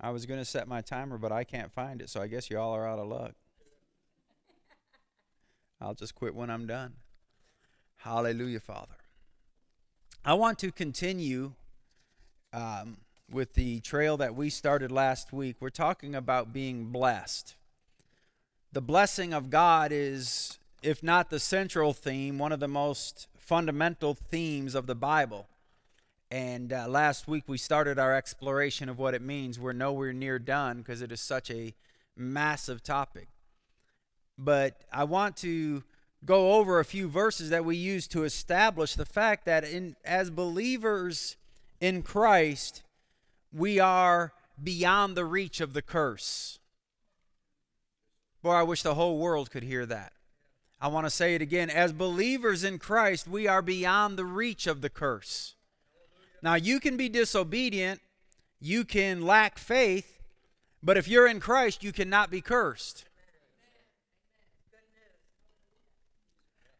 I was going to set my timer, but I can't find it, so I guess you all are out of luck. I'll just quit when I'm done. Hallelujah, Father. I want to continue um, with the trail that we started last week. We're talking about being blessed. The blessing of God is, if not the central theme, one of the most fundamental themes of the Bible. And uh, last week we started our exploration of what it means. We're nowhere near done because it is such a massive topic. But I want to go over a few verses that we use to establish the fact that in, as believers in Christ, we are beyond the reach of the curse. Boy, I wish the whole world could hear that. I want to say it again. As believers in Christ, we are beyond the reach of the curse. Now, you can be disobedient, you can lack faith, but if you're in Christ, you cannot be cursed.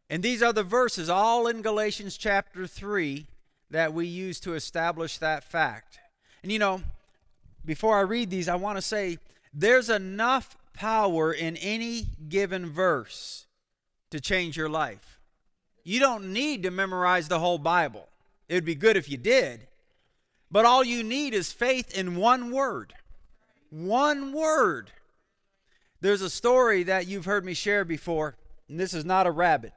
And these are the verses, all in Galatians chapter 3, that we use to establish that fact. And you know, before I read these, I want to say there's enough power in any given verse to change your life. You don't need to memorize the whole Bible. It would be good if you did. But all you need is faith in one word. One word. There's a story that you've heard me share before, and this is not a rabbit.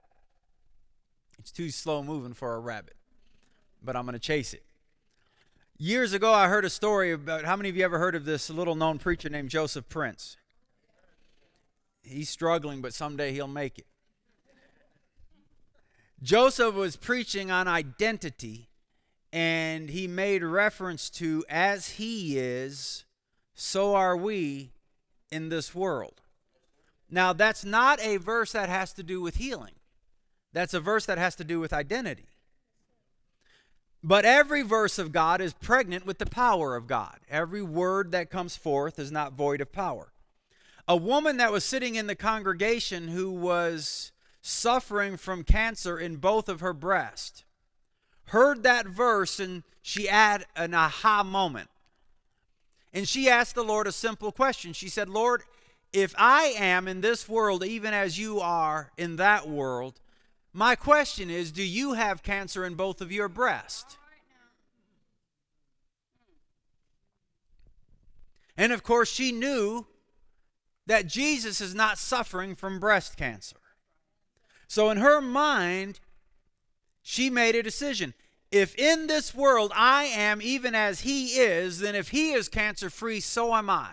It's too slow moving for a rabbit, but I'm going to chase it. Years ago, I heard a story about how many of you ever heard of this little known preacher named Joseph Prince? He's struggling, but someday he'll make it. Joseph was preaching on identity, and he made reference to as he is, so are we in this world. Now, that's not a verse that has to do with healing. That's a verse that has to do with identity. But every verse of God is pregnant with the power of God. Every word that comes forth is not void of power. A woman that was sitting in the congregation who was suffering from cancer in both of her breasts heard that verse and she had an aha moment. And she asked the Lord a simple question. She said, Lord, if I am in this world even as you are in that world, my question is Do you have cancer in both of your breasts? And of course, she knew that Jesus is not suffering from breast cancer. So, in her mind, she made a decision. If in this world I am even as he is, then if he is cancer free, so am I.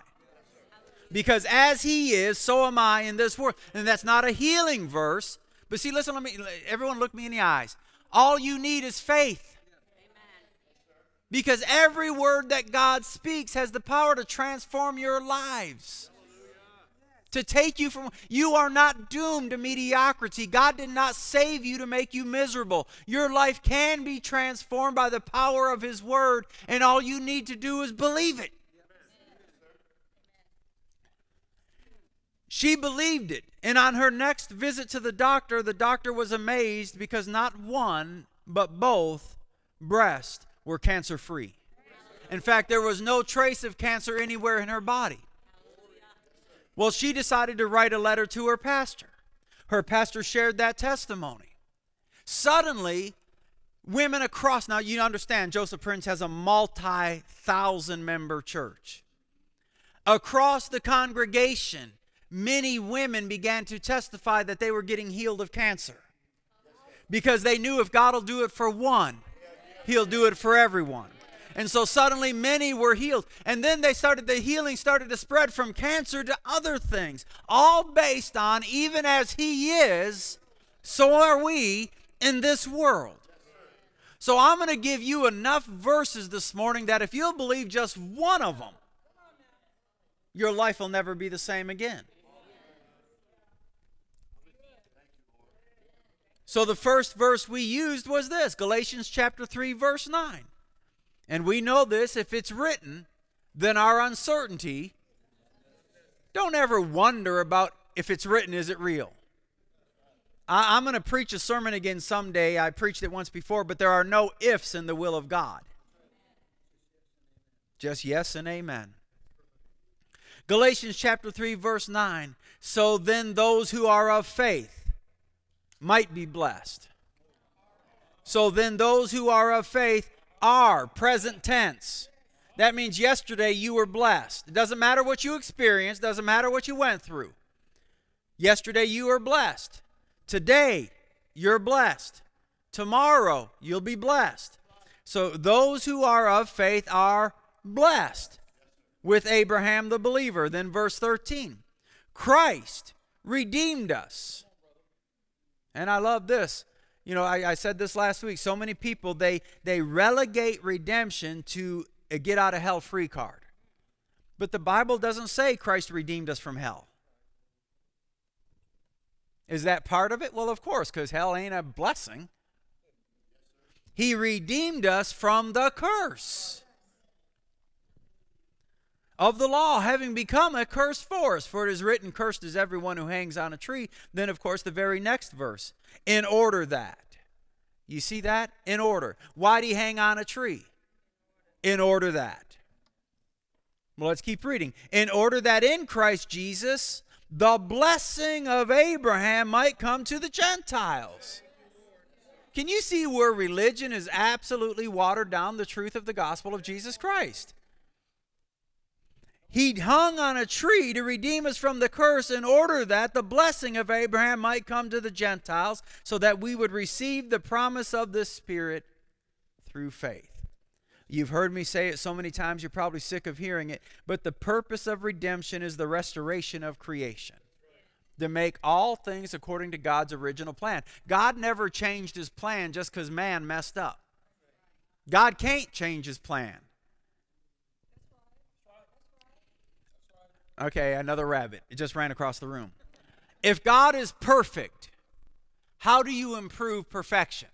Because as he is, so am I in this world. And that's not a healing verse, but see, listen, let me, everyone look me in the eyes. All you need is faith. Because every word that God speaks has the power to transform your lives. To take you from, you are not doomed to mediocrity. God did not save you to make you miserable. Your life can be transformed by the power of His Word, and all you need to do is believe it. She believed it. And on her next visit to the doctor, the doctor was amazed because not one, but both breasts were cancer free. In fact, there was no trace of cancer anywhere in her body. Well, she decided to write a letter to her pastor. Her pastor shared that testimony. Suddenly, women across, now you understand, Joseph Prince has a multi thousand member church. Across the congregation, many women began to testify that they were getting healed of cancer because they knew if God will do it for one, He'll do it for everyone. And so suddenly many were healed. And then they started, the healing started to spread from cancer to other things, all based on even as He is, so are we in this world. So I'm going to give you enough verses this morning that if you'll believe just one of them, your life will never be the same again. So the first verse we used was this Galatians chapter 3, verse 9. And we know this if it's written, then our uncertainty. Don't ever wonder about if it's written, is it real? I, am going to preach a sermon again someday. I preached it once before, but there are no ifs in the will of God. Just yes and amen. Galatians chapter 3, verse 9. So then those who are of faith might be blessed. So then those who are of faith are present tense. That means yesterday you were blessed. It doesn't matter what you experienced, doesn't matter what you went through. Yesterday you were blessed. Today you're blessed. Tomorrow you'll be blessed. So those who are of faith are blessed with Abraham the believer. Then verse 13 Christ redeemed us. And I love this. You know, I, I, said this last week. So many people they they relegate redemption to a get out of hell free card. But the Bible doesn't say Christ redeemed us from hell. Is that part of it? Well, of course, because hell ain't a blessing. He redeemed us from the curse of the law, having become a curse for us. For it is written, Cursed is everyone who hangs on a tree. Then, of course, the very next verse, in order that. You see that? In order. Why do he hang on a tree? In order that. Well, let's keep reading. In order that in Christ Jesus, the blessing of Abraham might come to the Gentiles. Can you see where religion has absolutely watered down the truth of the gospel of Jesus Christ? He hung on a tree to redeem us from the curse in order that the blessing of Abraham might come to the Gentiles, so that we would receive the promise of the Spirit through faith. You've heard me say it so many times, you're probably sick of hearing it, but the purpose of redemption is the restoration of creation. To make all things according to God's original plan. God never changed his plan just because man messed up. God can't change his plan. Okay, another rabbit. It just ran across the room. If God is perfect, how do you improve perfection?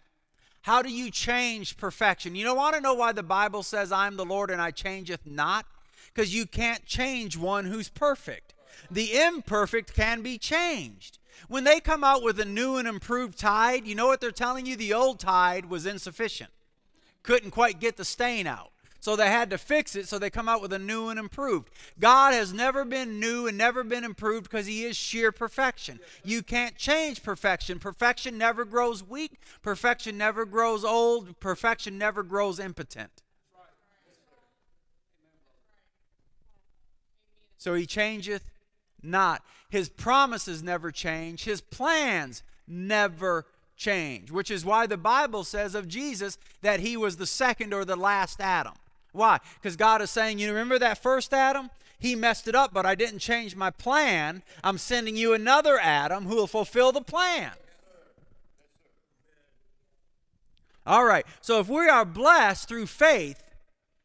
How do you change perfection? You don't want to know why the Bible says, I'm the Lord and I changeth not? Because you can't change one who's perfect. The imperfect can be changed. When they come out with a new and improved tide, you know what they're telling you? The old tide was insufficient, couldn't quite get the stain out. So they had to fix it, so they come out with a new and improved. God has never been new and never been improved because He is sheer perfection. You can't change perfection. Perfection never grows weak, perfection never grows old, perfection never grows impotent. So He changeth not. His promises never change, His plans never change, which is why the Bible says of Jesus that He was the second or the last Adam. Why? Because God is saying, you remember that first Adam? He messed it up, but I didn't change my plan. I'm sending you another Adam who will fulfill the plan. All right, so if we are blessed through faith,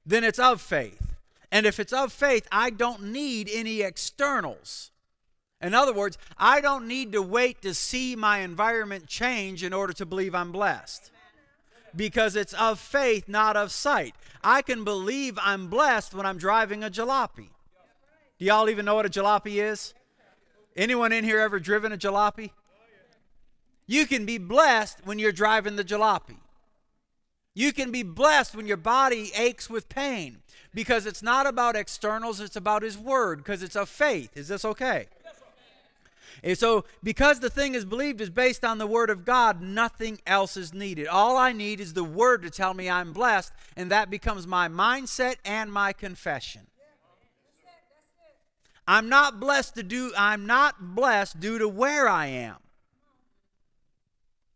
then it's of faith. And if it's of faith, I don't need any externals. In other words, I don't need to wait to see my environment change in order to believe I'm blessed because it's of faith, not of sight. I can believe I'm blessed when I'm driving a jalopy. Do y'all even know what a jalopy is? Anyone in here ever driven a jalopy? You can be blessed when you're driving the jalopy. You can be blessed when your body aches with pain because it's not about externals, it's about His Word because it's of faith. Is this okay? And so, because the thing is believed is based on the Word of God, nothing else is needed. All I need is the Word to tell me I'm blessed, and that becomes my mindset and my confession. I'm not blessed to do I'm not blessed due to where I am.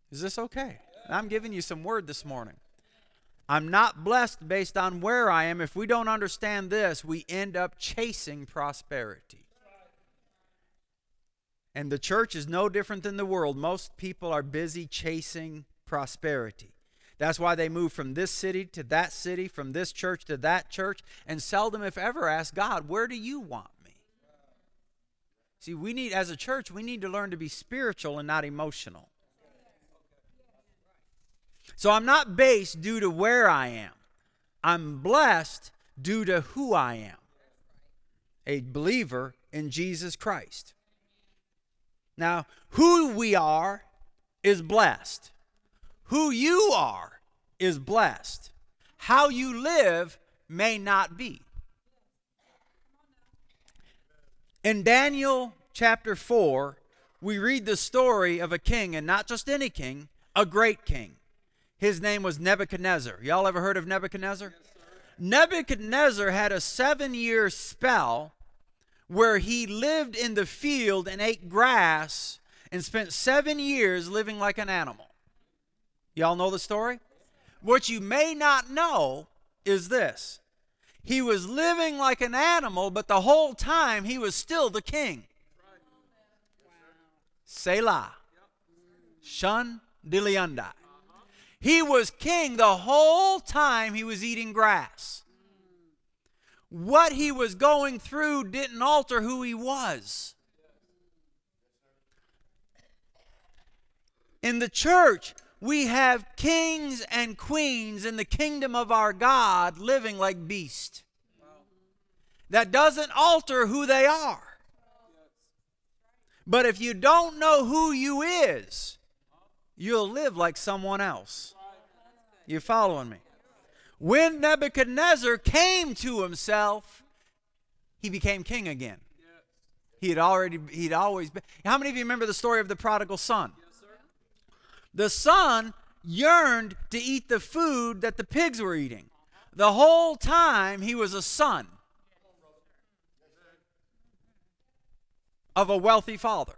Is this okay? I'm giving you some word this morning. I'm not blessed based on where I am. If we don't understand this, we end up chasing prosperity. And the church is no different than the world. Most people are busy chasing prosperity. That's why they move from this city to that city, from this church to that church, and seldom, if ever, ask God, Where do you want me? See, we need, as a church, we need to learn to be spiritual and not emotional. So I'm not based due to where I am, I'm blessed due to who I am a believer in Jesus Christ. Now, who we are is blessed. Who you are is blessed. How you live may not be. In Daniel chapter 4, we read the story of a king, and not just any king, a great king. His name was Nebuchadnezzar. Y'all ever heard of Nebuchadnezzar? Yes, Nebuchadnezzar had a seven year spell where he lived in the field and ate grass and spent seven years living like an animal. Y'all know the story? What you may not know is this he was living like an animal, but the whole time he was still the king. Selah. Shun Diliandai. He was king the whole time he was eating grass. What he was going through didn't alter who he was. In the church, we have kings and queens in the kingdom of our God living like beasts. That doesn't alter who they are. But if you don't know who you is, you'll live like someone else. You following me? When Nebuchadnezzar came to himself, he became king again. He had already he'd always been. How many of you remember the story of the prodigal son? The son yearned to eat the food that the pigs were eating. The whole time he was a son of a wealthy father.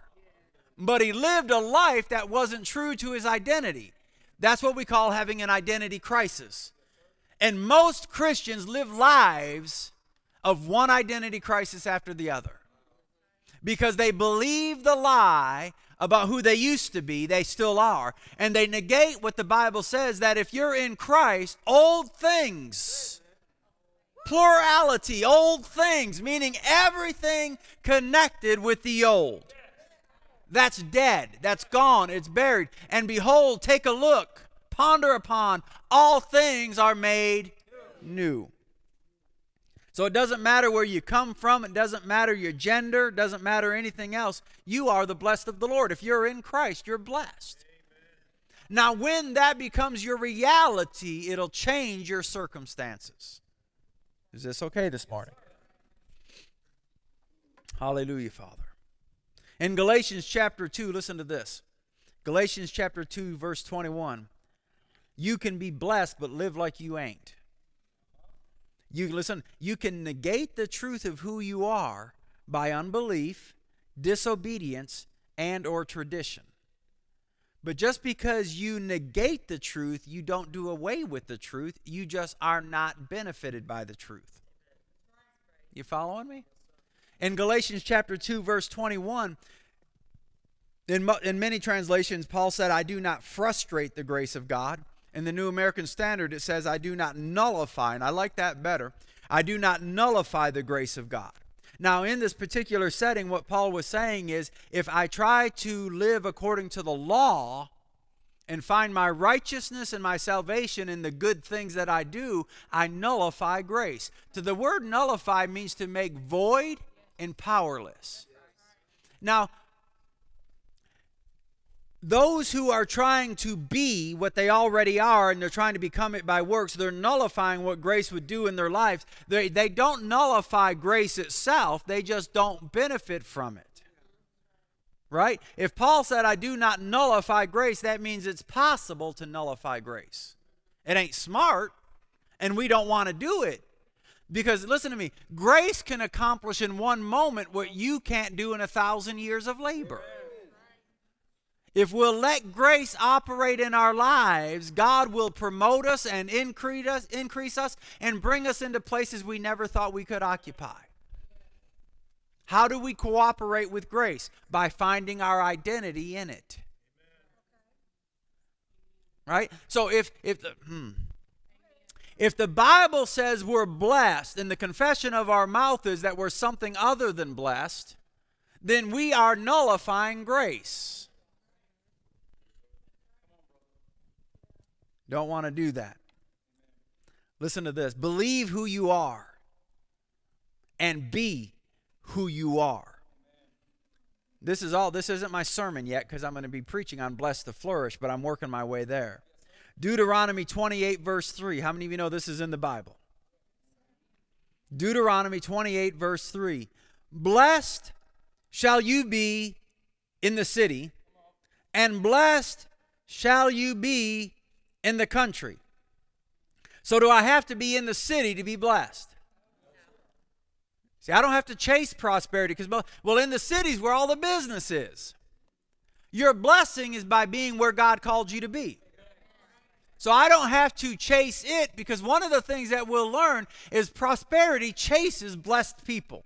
But he lived a life that wasn't true to his identity. That's what we call having an identity crisis. And most Christians live lives of one identity crisis after the other because they believe the lie about who they used to be, they still are. And they negate what the Bible says that if you're in Christ, old things, plurality, old things, meaning everything connected with the old. That's dead, that's gone, it's buried. And behold, take a look, ponder upon, all things are made new. So it doesn't matter where you come from, it doesn't matter your gender, doesn't matter anything else. You are the blessed of the Lord. If you're in Christ, you're blessed. Amen. Now, when that becomes your reality, it'll change your circumstances. Is this okay this morning? Hallelujah, Father. In Galatians chapter 2, listen to this. Galatians chapter 2, verse 21. You can be blessed, but live like you ain't. You listen, you can negate the truth of who you are by unbelief, disobedience, and or tradition. But just because you negate the truth, you don't do away with the truth. You just are not benefited by the truth. You following me? In Galatians chapter 2 verse 21, in, in many translations Paul said, "I do not frustrate the grace of God." In the New American Standard, it says, I do not nullify, and I like that better. I do not nullify the grace of God. Now, in this particular setting, what Paul was saying is if I try to live according to the law and find my righteousness and my salvation in the good things that I do, I nullify grace. To the word nullify means to make void and powerless. Now, those who are trying to be what they already are and they're trying to become it by works, they're nullifying what grace would do in their lives. They, they don't nullify grace itself, they just don't benefit from it. Right? If Paul said, I do not nullify grace, that means it's possible to nullify grace. It ain't smart, and we don't want to do it. Because listen to me, grace can accomplish in one moment what you can't do in a thousand years of labor. If we'll let grace operate in our lives, God will promote us and increase us, increase us and bring us into places we never thought we could occupy. How do we cooperate with grace? By finding our identity in it. Right? So if if the hmm, if the Bible says we're blessed and the confession of our mouth is that we're something other than blessed, then we are nullifying grace. Don't want to do that. Listen to this believe who you are and be who you are. This is all, this isn't my sermon yet because I'm going to be preaching on blessed to flourish, but I'm working my way there. Deuteronomy 28, verse 3. How many of you know this is in the Bible? Deuteronomy 28, verse 3. Blessed shall you be in the city, and blessed shall you be in the country. So, do I have to be in the city to be blessed? See, I don't have to chase prosperity because, well, in the cities where all the business is. Your blessing is by being where God called you to be. So I don't have to chase it because one of the things that we'll learn is prosperity chases blessed people.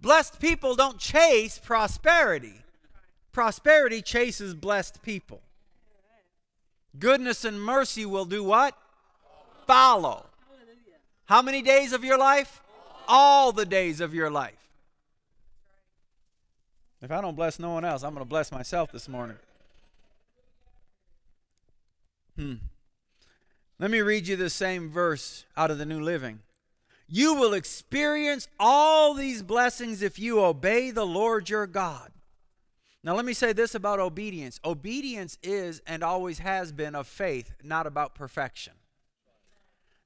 Blessed people don't chase prosperity. Prosperity chases blessed people. Goodness and mercy will do what? Follow. How many days of your life? All the days of your life. If I don't bless no one else, I'm going to bless myself this morning. Hmm. Let me read you the same verse out of the New Living. You will experience all these blessings if you obey the Lord your God. Now, let me say this about obedience obedience is and always has been of faith, not about perfection.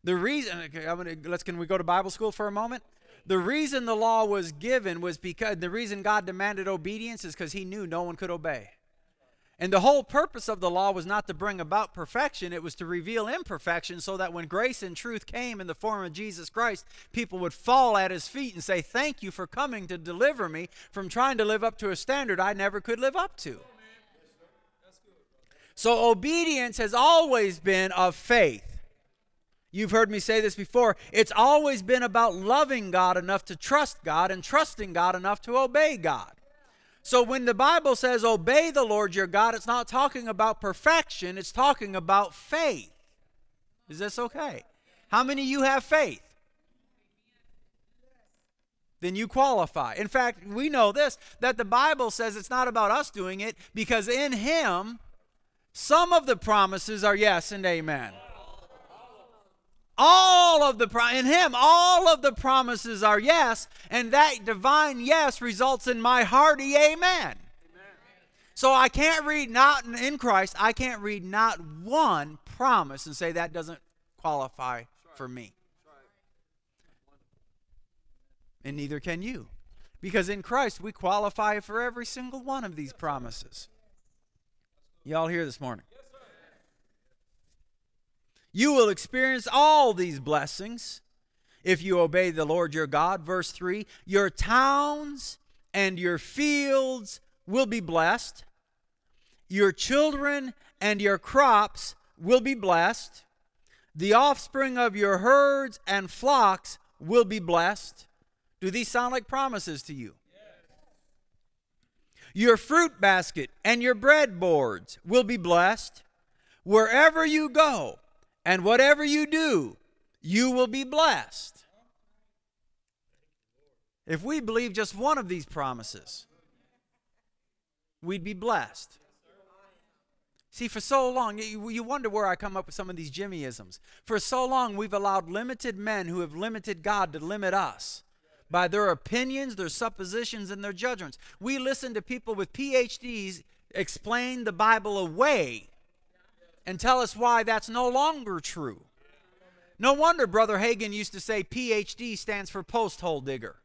The reason, gonna, let's, can we go to Bible school for a moment? The reason the law was given was because the reason God demanded obedience is because he knew no one could obey. And the whole purpose of the law was not to bring about perfection, it was to reveal imperfection so that when grace and truth came in the form of Jesus Christ, people would fall at his feet and say, Thank you for coming to deliver me from trying to live up to a standard I never could live up to. So obedience has always been of faith. You've heard me say this before. It's always been about loving God enough to trust God and trusting God enough to obey God. So when the Bible says obey the Lord your God, it's not talking about perfection, it's talking about faith. Is this okay? How many of you have faith? Then you qualify. In fact, we know this that the Bible says it's not about us doing it because in Him, some of the promises are yes and amen. All of the in him all of the promises are yes and that divine yes results in my hearty amen. amen. So I can't read not in Christ I can't read not one promise and say that doesn't qualify for me. And neither can you. Because in Christ we qualify for every single one of these promises. Y'all here this morning? You will experience all these blessings if you obey the Lord your God. Verse 3 Your towns and your fields will be blessed, your children and your crops will be blessed, the offspring of your herds and flocks will be blessed. Do these sound like promises to you? Your fruit basket and your bread boards will be blessed. Wherever you go, and whatever you do, you will be blessed. If we believe just one of these promises, we'd be blessed. See, for so long, you, wonder where I come up with some of these Jimmyisms. For so long, we've allowed limited men who have limited God to limit us by their opinions, their suppositions, and their judgments. We listen to people with PhDs explain the Bible away and tell us why that's no longer true. No wonder Brother Hagin used to say PhD stands for post hole digger.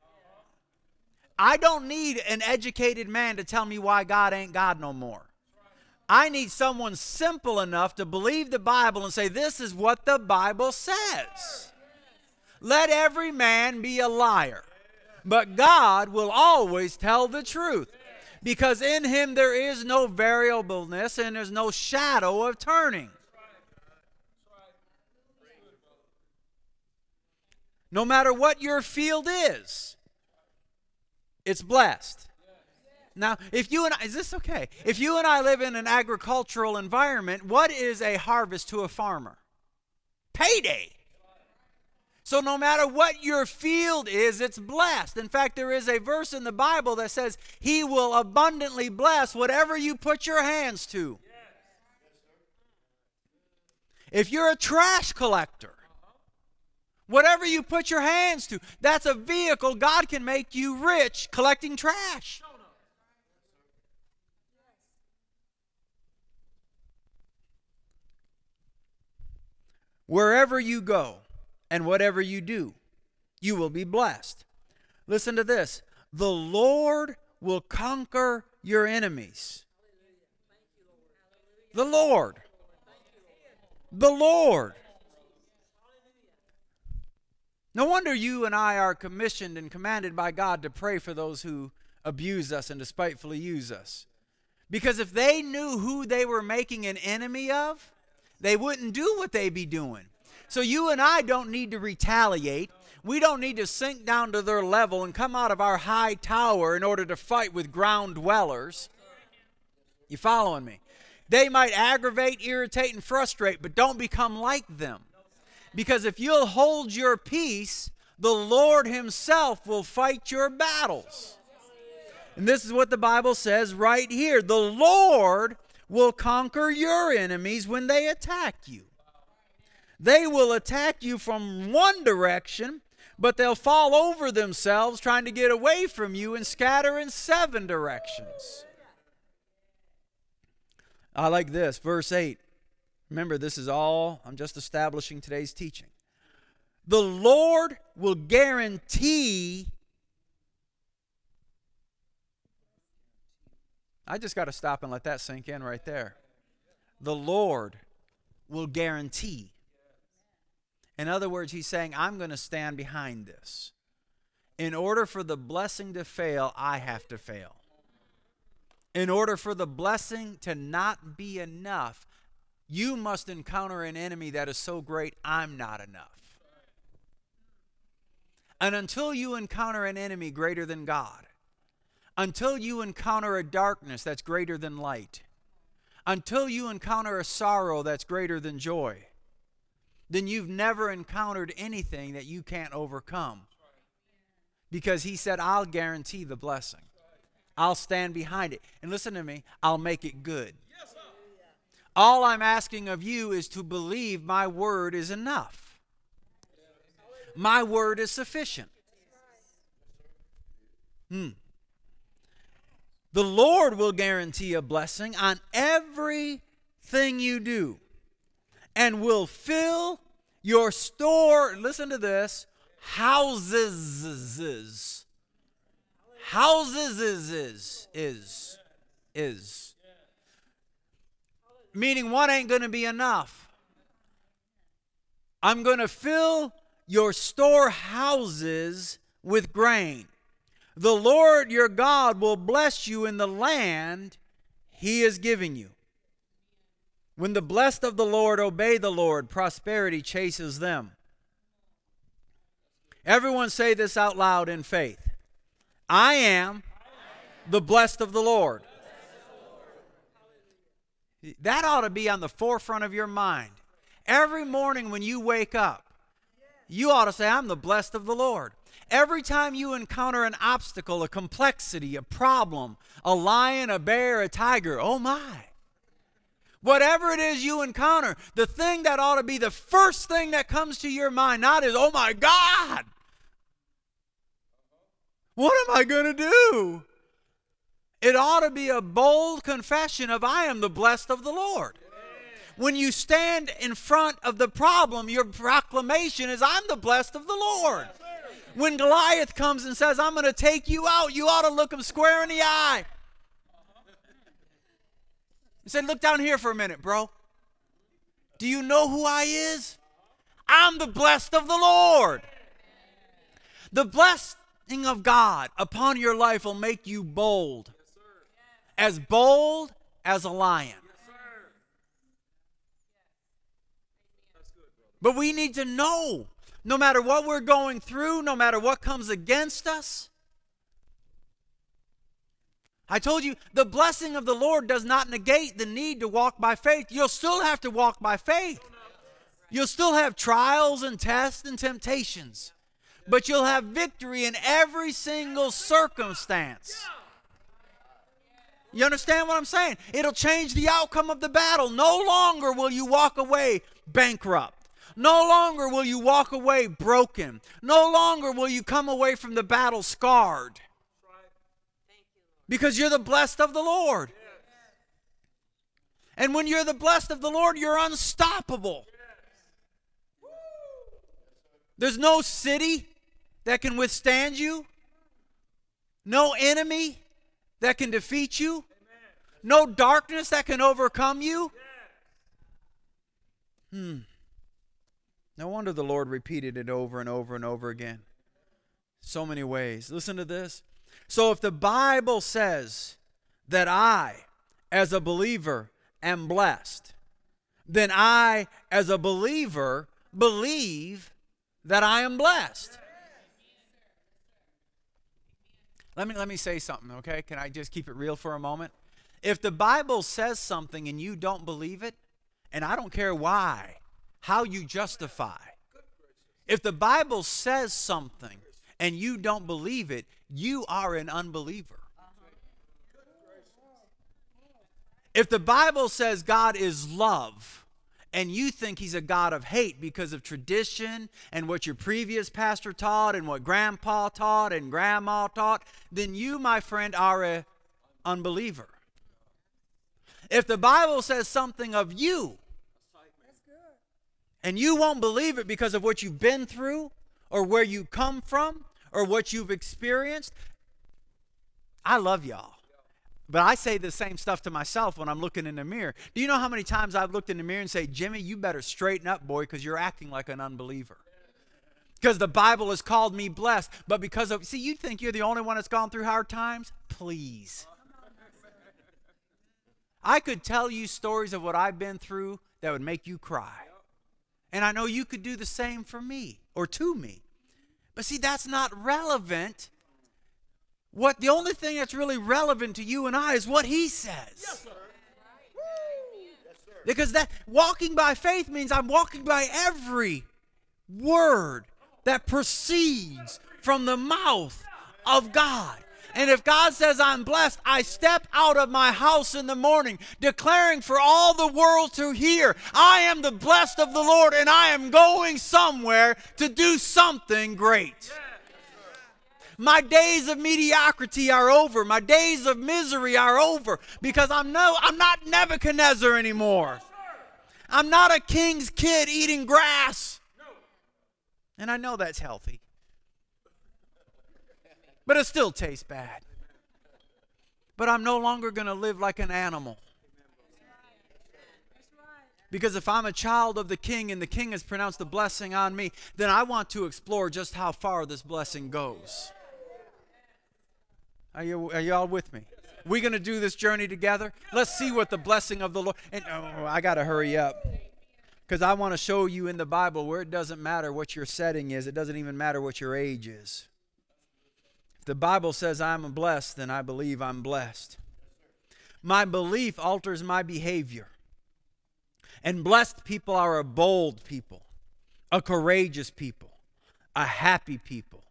I don't need an educated man to tell me why God ain't God no more. I need someone simple enough to believe the Bible and say, This is what the Bible says. Let every man be a liar, but God will always tell the truth because in him there is no variableness and there's no shadow of turning. No matter what your field is, it's blessed. Now, if you and I, is this okay? If you and I live in an agricultural environment, what is a harvest to a farmer? Payday. So, no matter what your field is, it's blessed. In fact, there is a verse in the Bible that says, He will abundantly bless whatever you put your hands to. If you're a trash collector, whatever you put your hands to, that's a vehicle God can make you rich collecting trash. Wherever you go, and whatever you do, you will be blessed. Listen to this the Lord will conquer your enemies. The Lord. The Lord. No wonder you and I are commissioned and commanded by God to pray for those who abuse us and despitefully use us. Because if they knew who they were making an enemy of, they wouldn't do what they be doing. So you and I don't need to retaliate. We don't need to sink down to their level and come out of our high tower in order to fight with ground dwellers. You following me? They might aggravate, irritate, and frustrate, but don't become like them. Because if you'll hold your peace, the Lord Himself will fight your battles. And this is what the Bible says right here the Lord will conquer your enemies when they attack you. They will attack you from one direction, but they'll fall over themselves trying to get away from you and scatter in seven directions. I like this, verse 8. Remember, this is all, I'm just establishing today's teaching. The Lord will guarantee. I just got to stop and let that sink in right there. The Lord will guarantee in other words, he's saying, I'm going to stand behind this. In order for the blessing to fail, I have to fail. In order for the blessing to not be enough, you must encounter an enemy that is so great, I'm not enough. And until you encounter an enemy greater than God, until you encounter a darkness that's greater than light, until you encounter a sorrow that's greater than joy, then you've never encountered anything that you can't overcome. Because he said, I'll guarantee the blessing. I'll stand behind it. And listen to me, I'll make it good. All I'm asking of you is to believe my word is enough. My word is sufficient. Hmm. The Lord will guarantee a blessing on everything you do and will fill your store, listen to this, houses. Houses is, is, is, is. Meaning one ain't going to be enough. I'm going to fill your storehouses with grain. The Lord your God will bless you in the land he is giving you. When the blessed of the Lord obey the Lord, prosperity chases them. Everyone say this out loud in faith. I am the blessed of the Lord. That ought to be on the forefront of your mind. Every morning when you wake up, you ought to say, I'm the blessed of the Lord. Every time you encounter an obstacle, a complexity, a problem, a lion, a bear, a tiger, oh my. Whatever it is you encounter, the thing that ought to be the first thing that comes to your mind, not is, oh my God, what am I going to do? It ought to be a bold confession of, I am the blessed of the Lord. When you stand in front of the problem, your proclamation is, I'm the blessed of the Lord. When Goliath comes and says, I'm going to take you out, you ought to look him square in the eye. He said, Look down here for a minute, bro. Do you know who I is? I'm the blessed of the Lord. The blessing of God upon your life will make you bold. As bold as a lion. But we need to know no matter what we're going through, no matter what comes against us, I told you the blessing of the Lord does not negate the need to walk by faith. You'll still have to walk by faith. You'll still have trials and tests and temptations, but you'll have victory in every single circumstance. You understand what I'm saying? It'll change the outcome of the battle. No longer will you walk away bankrupt. No longer will you walk away broken. No longer will you come away from the battle scarred because you're the blessed of the Lord. And when you're the blessed of the Lord, you're unstoppable. There's no city, that can withstand you, no enemy that can defeat you, no darkness that can overcome you. Hmm. No wonder the Lord repeated it over and over and over again. So many ways. Listen to this. So if the Bible says that I, as a believer, am blessed, then I, as a believer, believe that I am blessed. Let me, let me say something, okay? Can I just keep it real for a moment? If the Bible says something and you don't believe it, and I don't care why, how you justify. If the Bible says something and you don't believe it, you are an unbeliever. If the Bible says God is love, and you think he's a God of hate because of tradition and what your previous pastor taught and what grandpa taught and grandma taught, then you, my friend, are a unbeliever. If the Bible says something of you and you won't believe it because of what you've been through or where you come from or what you've experienced, I love y'all. But I say the same stuff to myself when I'm looking in the mirror. Do you know how many times I've looked in the mirror and say, Jimmy, you better straighten up, boy, because you're acting like an unbeliever? Because the Bible has called me blessed. But because of, see, you think you're the only one that's gone through hard times? Please. I could tell you stories of what I've been through that would make you cry. And I know you could do the same for me or to me. But see, that's not relevant what the only thing that's really relevant to you and I is what he says. Yes, because that walking by faith means I'm walking by every word that proceeds from the mouth of God. And if God says I'm blessed, I step out of my house in the morning declaring for all the world to hear, I am the blessed of the Lord and I am going somewhere to do something great. My days of mediocrity are over. My days of misery are over because I'm no I'm not Nebuchadnezzar anymore. I'm not a king's kid eating grass. And I know that's healthy. But it still tastes bad. But I'm no longer going to live like an animal. Because if I'm a child of the king and the king has pronounced a blessing on me, then I want to explore just how far this blessing goes. Are you, are you all with me? We're going to do this journey together. Let's see what the blessing of the Lord. And oh, I got to hurry up because I want to show you in the Bible where it doesn't matter what your setting is, it doesn't even matter what your age is. If the Bible says I'm blessed, then I believe I'm blessed. My belief alters my behavior. And blessed people are a bold people, a courageous people, a happy people.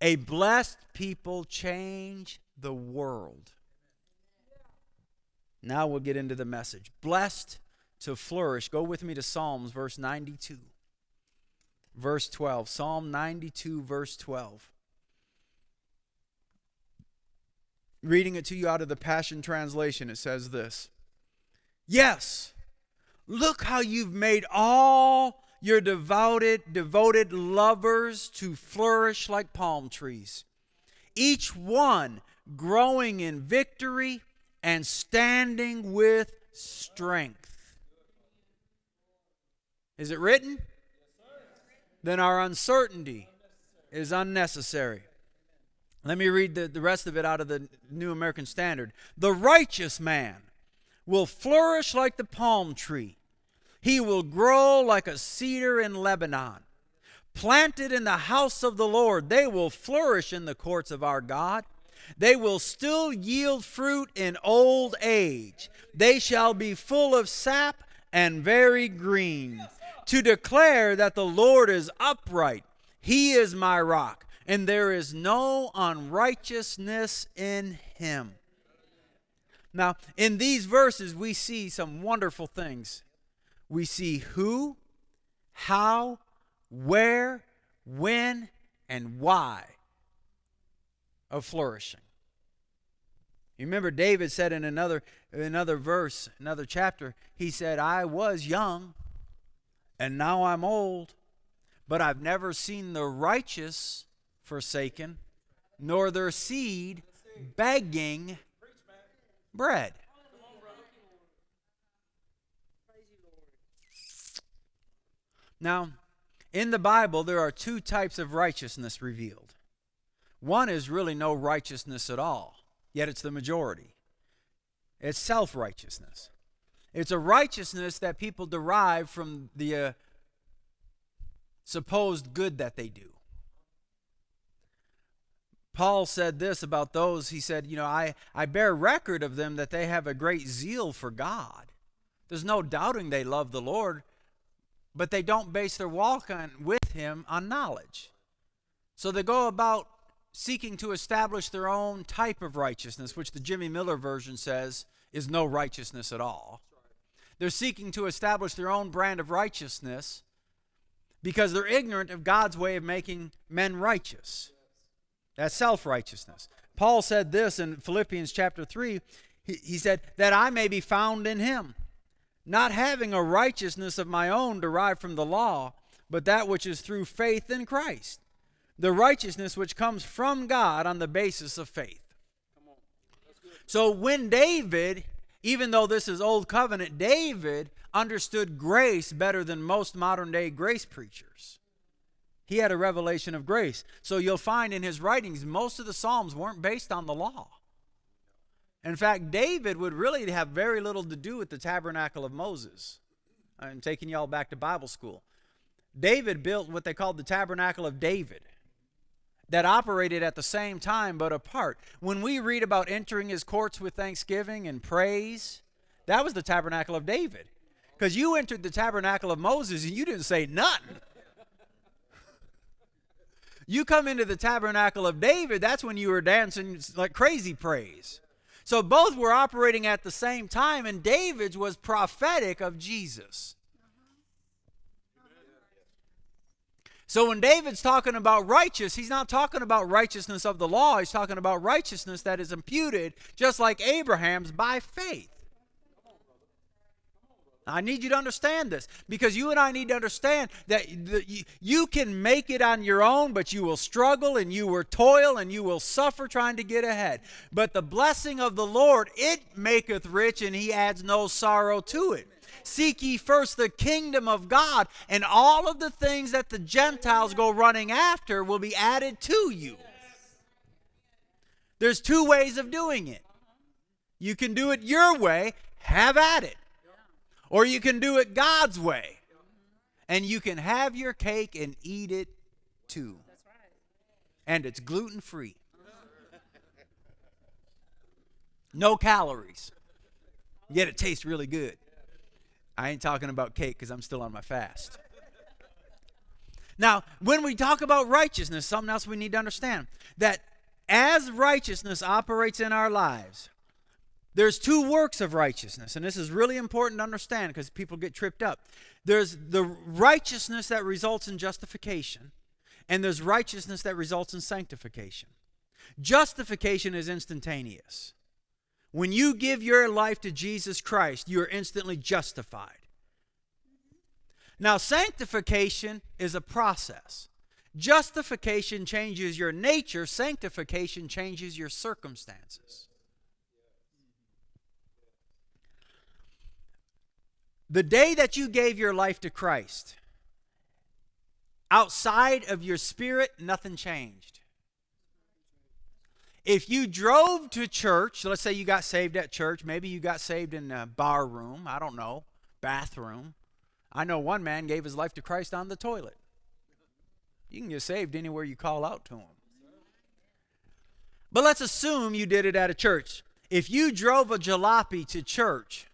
A blessed people change the world. Now we'll get into the message. Blessed to flourish. Go with me to Psalms, verse 92. Verse 12. Psalm 92, verse 12. Reading it to you out of the Passion Translation, it says this Yes, look how you've made all your devoted, devoted lovers to flourish like palm trees, each one growing in victory and standing with strength. Is it written? Then our uncertainty is unnecessary. Let me read the, the rest of it out of the New American Standard. The righteous man will flourish like the palm tree, he will grow like a cedar in Lebanon. Planted in the house of the Lord, they will flourish in the courts of our God. They will still yield fruit in old age. They shall be full of sap and very green. To declare that the Lord is upright, He is my rock, and there is no unrighteousness in Him. Now, in these verses, we see some wonderful things. We see who, how, where, when, and why of flourishing. You remember David said in another another verse, another chapter, he said, "I was young and now I'm old, but I've never seen the righteous forsaken, nor their seed begging bread. Now, in the Bible, there are two types of righteousness revealed. One is really no righteousness at all, yet it's the majority. It's self righteousness. It's a righteousness that people derive from the uh, supposed good that they do. Paul said this about those. He said, You know, I, I bear record of them that they have a great zeal for God. There's no doubting they love the Lord, but they don't base their walk on, with Him on knowledge. So they go about seeking to establish their own type of righteousness, which the Jimmy Miller version says is no righteousness at all. They're seeking to establish their own brand of righteousness because they're ignorant of God's way of making men righteous. That's self righteousness. Paul said this in Philippians chapter 3. He, he said, That I may be found in him, not having a righteousness of my own derived from the law, but that which is through faith in Christ, the righteousness which comes from God on the basis of faith. So when David, even though this is Old Covenant, David understood grace better than most modern day grace preachers. He had a revelation of grace. So you'll find in his writings, most of the Psalms weren't based on the law. In fact, David would really have very little to do with the tabernacle of Moses. I'm taking y'all back to Bible school. David built what they called the tabernacle of David that operated at the same time but apart. When we read about entering his courts with thanksgiving and praise, that was the tabernacle of David. Because you entered the tabernacle of Moses and you didn't say nothing. You come into the tabernacle of David, that's when you were dancing like crazy praise. So both were operating at the same time, and David's was prophetic of Jesus. So when David's talking about righteous, he's not talking about righteousness of the law. He's talking about righteousness that is imputed, just like Abraham's, by faith. I need you to understand this because you and I need to understand that you can make it on your own, but you will struggle and you will toil and you will suffer trying to get ahead. But the blessing of the Lord, it maketh rich and he adds no sorrow to it. Seek ye first the kingdom of God, and all of the things that the Gentiles go running after will be added to you. There's two ways of doing it. You can do it your way, have at it. Or you can do it God's way. And you can have your cake and eat it too. And it's gluten free. No calories. Yet it tastes really good. I ain't talking about cake because I'm still on my fast. Now, when we talk about righteousness, something else we need to understand that as righteousness operates in our lives, there's two works of righteousness, and this is really important to understand because people get tripped up. There's the righteousness that results in justification, and there's righteousness that results in sanctification. Justification is instantaneous. When you give your life to Jesus Christ, you are instantly justified. Now, sanctification is a process. Justification changes your nature, sanctification changes your circumstances. The day that you gave your life to Christ, outside of your spirit, nothing changed. If you drove to church, let's say you got saved at church, maybe you got saved in a bar room, I don't know, bathroom. I know one man gave his life to Christ on the toilet. You can get saved anywhere you call out to him. But let's assume you did it at a church. If you drove a jalopy to church,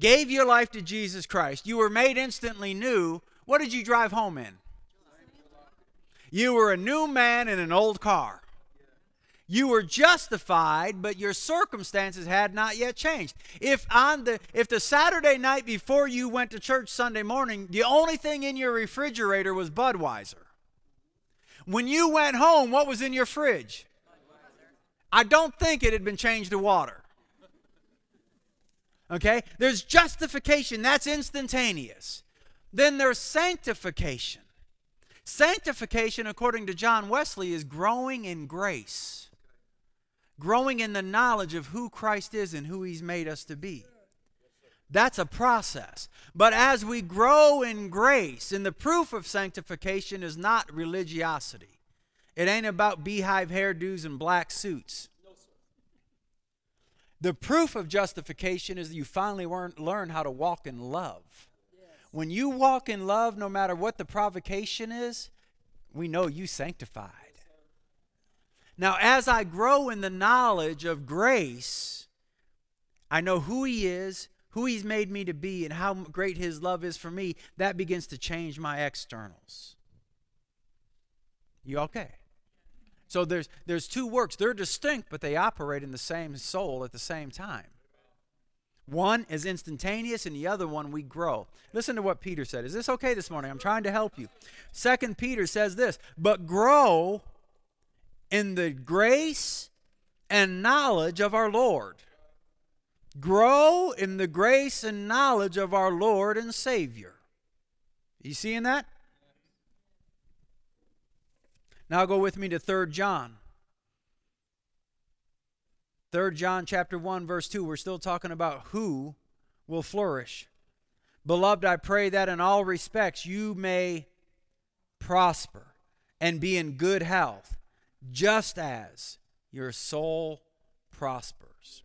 gave your life to Jesus Christ, you were made instantly new, what did you drive home in? You were a new man in an old car. You were justified, but your circumstances had not yet changed. If on the if the Saturday night before you went to church Sunday morning, the only thing in your refrigerator was Budweiser. When you went home, what was in your fridge? I don't think it had been changed to water. Okay? There's justification, that's instantaneous. Then there's sanctification. Sanctification, according to John Wesley, is growing in grace, growing in the knowledge of who Christ is and who He's made us to be. That's a process. But as we grow in grace, and the proof of sanctification is not religiosity, it ain't about beehive hairdos and black suits. The proof of justification is that you finally learn how to walk in love. When you walk in love, no matter what the provocation is, we know you sanctified. Now, as I grow in the knowledge of grace, I know who He is, who He's made me to be, and how great His love is for me. That begins to change my externals. You okay? So there's there's two works. They're distinct, but they operate in the same soul at the same time. One is instantaneous, and the other one we grow. Listen to what Peter said. Is this okay this morning? I'm trying to help you. Second Peter says this, but grow in the grace and knowledge of our Lord. Grow in the grace and knowledge of our Lord and Savior. You seeing that? Now go with me to 3 John. 3 John chapter 1 verse 2 we're still talking about who will flourish. Beloved, I pray that in all respects you may prosper and be in good health, just as your soul prospers.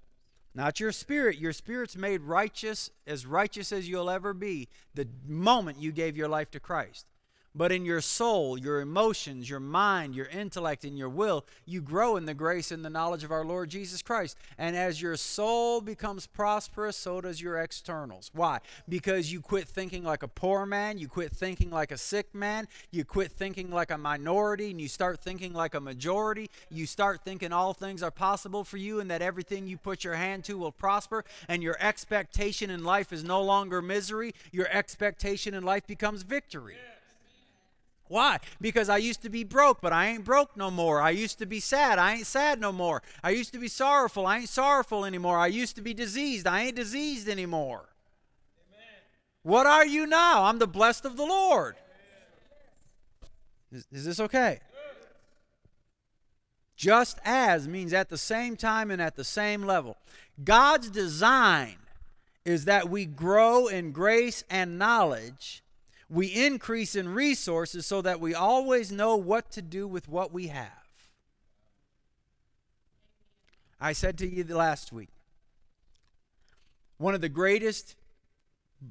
Not your spirit. Your spirit's made righteous, as righteous as you'll ever be, the moment you gave your life to Christ. But in your soul, your emotions, your mind, your intellect, and your will, you grow in the grace and the knowledge of our Lord Jesus Christ. And as your soul becomes prosperous, so does your externals. Why? Because you quit thinking like a poor man, you quit thinking like a sick man, you quit thinking like a minority, and you start thinking like a majority. You start thinking all things are possible for you and that everything you put your hand to will prosper. And your expectation in life is no longer misery, your expectation in life becomes victory. Yeah. Why? Because I used to be broke, but I ain't broke no more. I used to be sad. I ain't sad no more. I used to be sorrowful. I ain't sorrowful anymore. I used to be diseased. I ain't diseased anymore. Amen. What are you now? I'm the blessed of the Lord. Is, is this okay? Just as means at the same time and at the same level. God's design is that we grow in grace and knowledge we increase in resources so that we always know what to do with what we have. I said to you last week, one of the greatest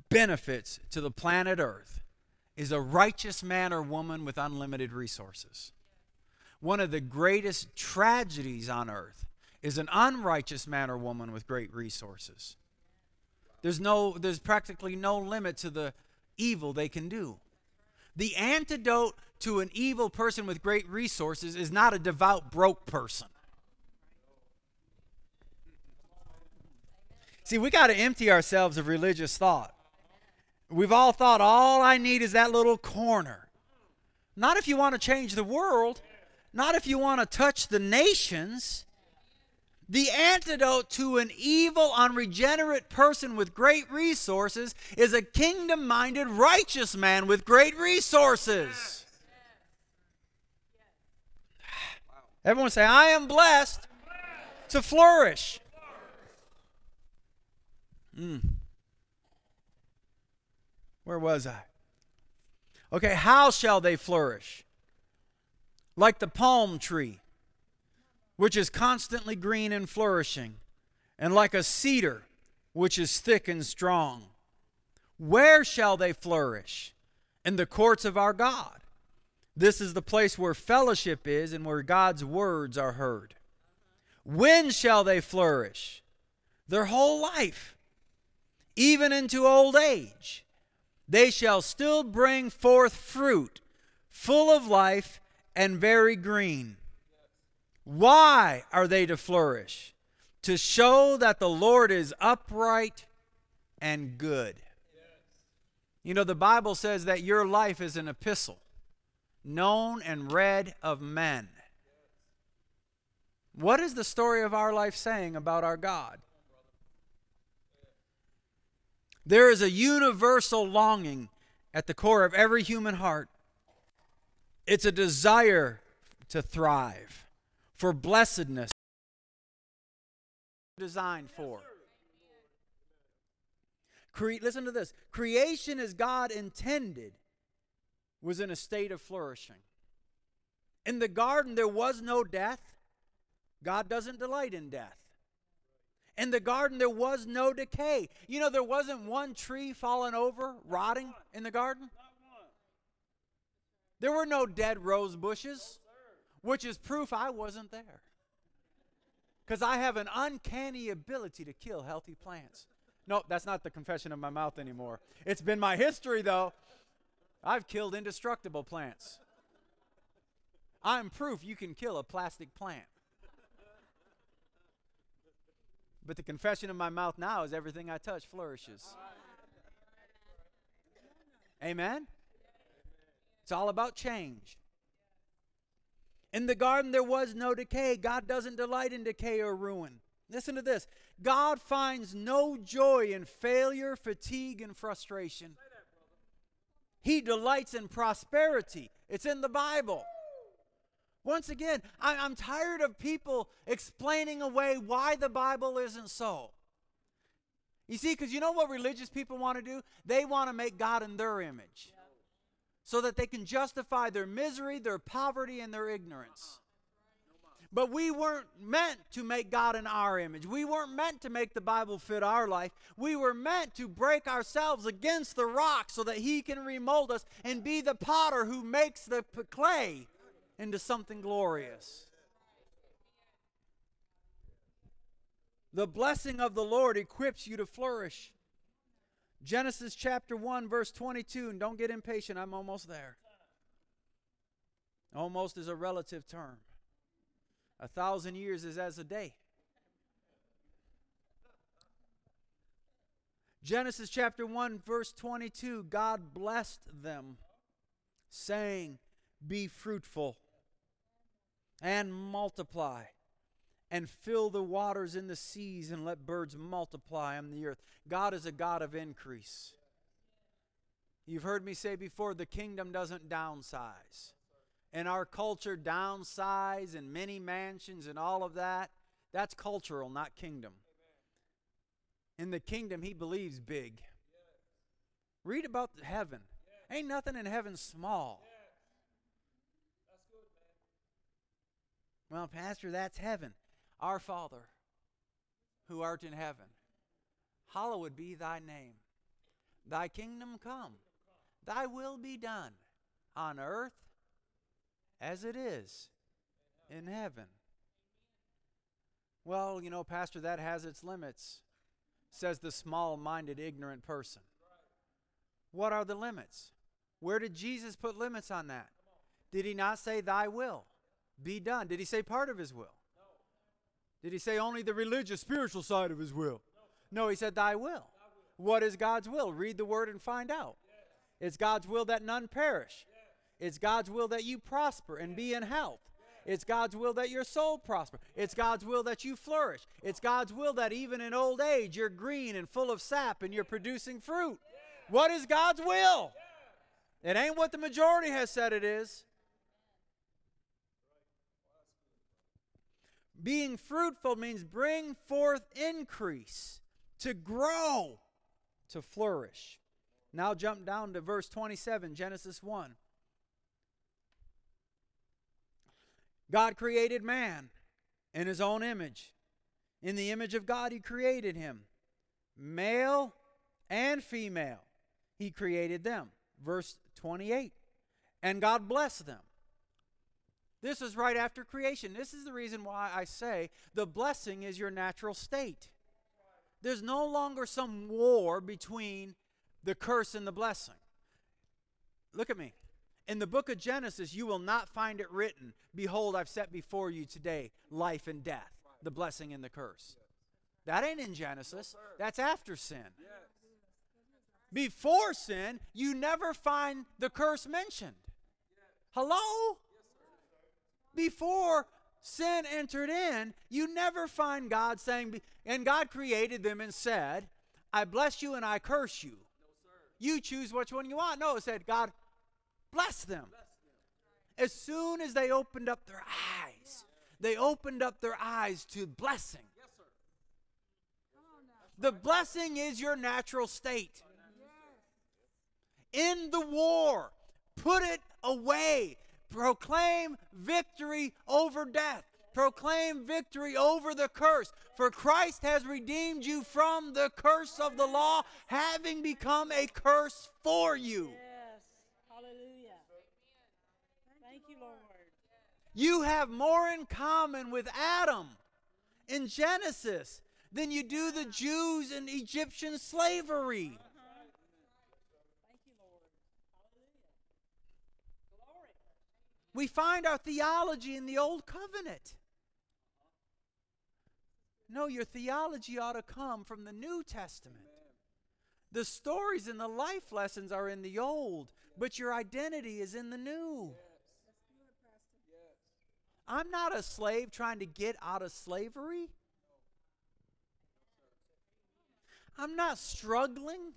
benefits to the planet Earth is a righteous man or woman with unlimited resources. One of the greatest tragedies on earth is an unrighteous man or woman with great resources. There's no there's practically no limit to the evil they can do. The antidote to an evil person with great resources is not a devout, broke person. See, we got to empty ourselves of religious thought. We've all thought all I need is that little corner. Not if you want to change the world, not if you want to touch the nations. The antidote to an evil, unregenerate person with great resources is a kingdom minded, righteous man with great resources. Everyone say, I am blessed to flourish. Mm. Where was I? Okay, how shall they flourish? Like the palm tree which is constantly green and flourishing, and like a cedar, which is thick and strong. Where shall they flourish? In the courts of our God. This is the place where fellowship is and where God's words are heard. When shall they flourish? Their whole life, even into old age. They shall still bring forth fruit, full of life and very green why are they to flourish? To show that the Lord is upright and good. You know, the Bible says that your life is an epistle, known and read of men. What is the story of our life saying about our God? There is a universal longing at the core of every human heart It's a desire to thrive, for blessedness. Designed for. Cre- listen to this. Creation as God intended was in a state of flourishing. In the garden, there was no death. God doesn't delight in death. In the garden, there was no decay. You know, there wasn't one tree fallen over, rotting in the garden. There were no dead rose bushes, which is proof I wasn't there. Because I have an uncanny ability to kill healthy plants. No, that's not the confession of my mouth anymore. It's been my history, though. I've killed indestructible plants. I'm proof you can kill a plastic plant. But the confession of my mouth now is everything I touch flourishes. Amen? It's all about change. In the garden, there was no decay. God doesn't delight in decay or ruin. Listen to this God finds no joy in failure, fatigue, and frustration. He delights in prosperity. It's in the Bible. Once again, I, am tired of people explaining away why the Bible isn't so. You see, because you know what religious people want to do? They want to make God in their image so that they can justify their misery, their poverty, and their ignorance. But we weren't meant to make God in our image. We weren't meant to make the Bible fit our life. We were meant to break ourselves against the rock so that He can remold us and be the potter who makes the clay into something glorious. The blessing of the Lord equips you to flourish. Genesis chapter 1, verse 22, and don't get impatient, I'm almost there. Almost is a relative term. A thousand years is as a day. Genesis chapter 1, verse 22 God blessed them, saying, Be fruitful and multiply and fill the waters in the seas and let birds multiply on the earth. God is a God of increase. You've heard me say before the kingdom doesn't downsize. And our culture, downsize and many mansions and all of that, that's cultural, not kingdom. In the kingdom, he believes big. Read about heaven. Ain't nothing in heaven small. Well, Pastor, that's heaven. Our Father, who art in heaven, hallowed be thy name. Thy kingdom come, thy will be done on earth as it is in heaven. Well, you know, Pastor, that has its limits, says the small minded, ignorant person. What are the limits? Where did Jesus put limits on that? Did he not say, Thy will be done? Did he say part of his will? Did he say only the religious, spiritual side of his will? No, he said, Thy will. What is God's will? Read the word and find out. It's God's will that none perish. It's God's will that you prosper and be in health. It's God's will that your soul prosper. It's God's will that you flourish. It's God's will that even in old age you're green and full of sap and you're producing fruit. What is God's will? It ain't what the majority has said it is. Being fruitful means bring forth increase, to grow, to flourish. Now jump down to verse 27, Genesis 1. God created man in his own image. In the image of God, he created him. Male and female, he created them. Verse 28. And God blessed them. This is right after creation. This is the reason why I say the blessing is your natural state. There's no longer some war between the curse and the blessing. Look at me. In the book of Genesis, you will not find it written, Behold, I've set before you today life and death, the blessing and the curse. That ain't in Genesis. That's after sin. Before sin, you never find the curse mentioned. Hello? Before sin entered in, you never find God saying, and God created them and said, I bless you and I curse you. You choose which one you want. No, it said, God bless them. As soon as they opened up their eyes, they opened up their eyes to blessing. The blessing is your natural state. In the war, put it away. Proclaim victory over death. Proclaim victory over the curse. For Christ has redeemed you from the curse of the law, having become a curse for you. Yes. Hallelujah. Thank you, Lord. You have more in common with Adam in Genesis than you do the Jews in Egyptian slavery. Thank you, Lord. Hallelujah. Glory. We find our theology in the Old Covenant. No, your theology ought to come from the New Testament. The stories and the life lessons are in the Old, but your identity is in the New. I'm not a slave trying to get out of slavery. I'm not struggling.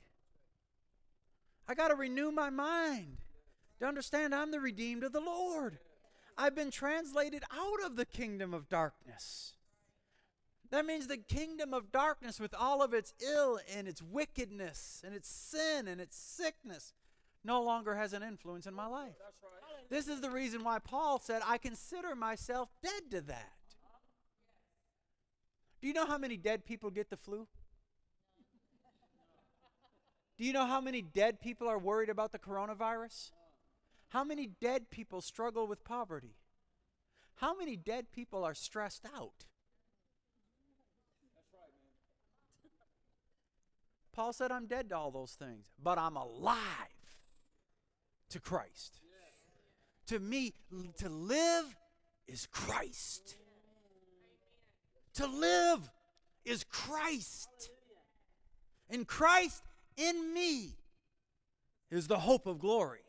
I got to renew my mind to understand I'm the redeemed of the Lord. I've been translated out of the kingdom of darkness. That means the kingdom of darkness, with all of its ill and its wickedness and its sin and its sickness, no longer has an influence in my life. This is the reason why Paul said, I consider myself dead to that. Do you know how many dead people get the flu? Do you know how many dead people are worried about the coronavirus? How many dead people struggle with poverty? How many dead people are stressed out? Paul said, I'm dead to all those things, but I'm alive to Christ. To me, to live is Christ. To live is Christ. And Christ in me is the hope of glory.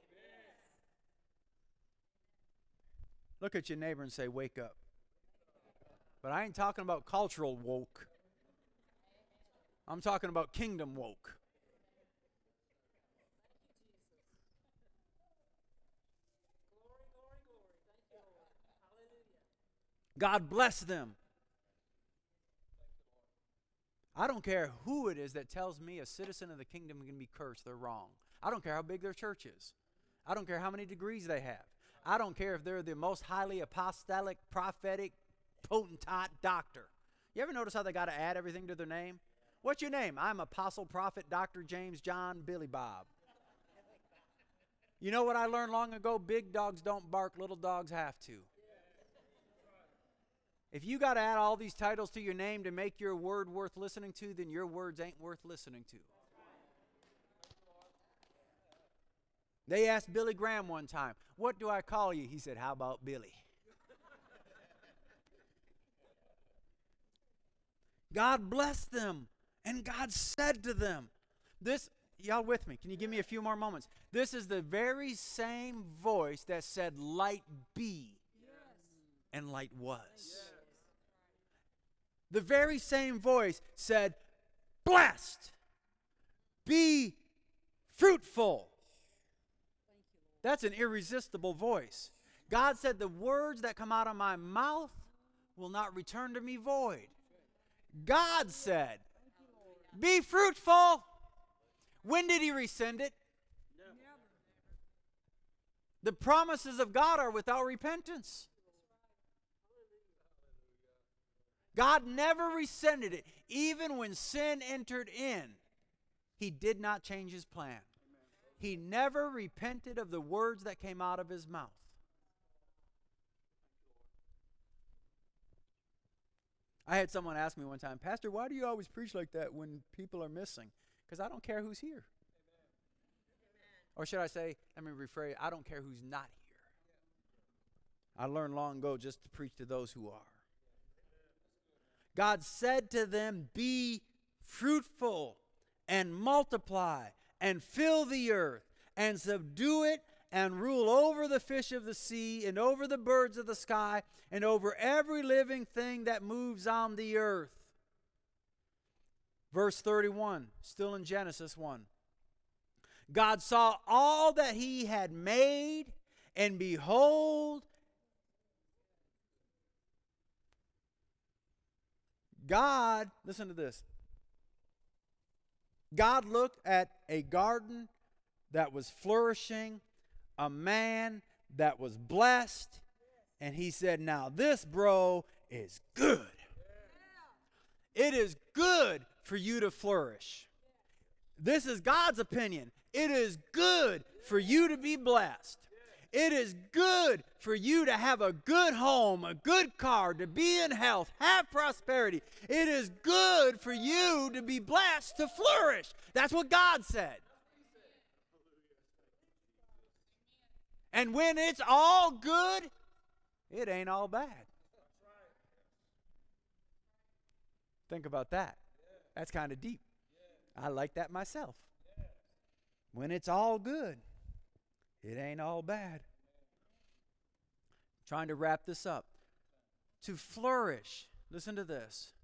Look at your neighbor and say, Wake up. But I ain't talking about cultural woke. I'm talking about kingdom woke. God bless them. I don't care who it is that tells me a citizen of the kingdom can be cursed, they're wrong. I don't care how big their church is. I don't care how many degrees they have. I don't care if they're the most highly apostolic, prophetic, potentate doctor. You ever notice how they got to add everything to their name? What's your name? I'm Apostle, Prophet, Dr. James John, Billy Bob. You know what I learned long ago? Big dogs don't bark, little dogs have to. If you got to add all these titles to your name to make your word worth listening to, then your words ain't worth listening to. They asked Billy Graham one time, What do I call you? He said, How about Billy? God blessed them, and God said to them, This, y'all with me? Can you give me a few more moments? This is the very same voice that said, Light be, and light was. The very same voice said, Blessed, be fruitful. That's an irresistible voice. God said, The words that come out of my mouth will not return to me void. God said, Be fruitful. When did He rescind it? The promises of God are without repentance. God never rescinded it. Even when sin entered in, He did not change His plan. He never repented of the words that came out of His mouth. I had someone ask me one time, Pastor, why do you always preach like that when people are missing? Because I don't care who's here. Or should I say, let me rephrase, I don't care who's not here. I learned long ago just to preach to those who are. God said to them, Be fruitful and multiply and fill the earth and subdue it and rule over the fish of the sea and over the birds of the sky and over every living thing that moves on the earth. Verse 31, still in Genesis 1. God saw all that he had made, And behold, God, listen to this. God looked at a garden that was flourishing, a man that was blessed, and he said, Now this, bro, is good. It is good for you to flourish. This is God's opinion. It is good for you to be blessed. It is good for you to have a good home, a good car, to be in health, have prosperity. It is good for you to be blessed, to flourish. That's what God said. And when it's all good, it ain't all bad. Think about that. That's kind of deep. I like that myself. When it's all good, it ain't all bad. Trying to wrap this up. To flourish, listen to this.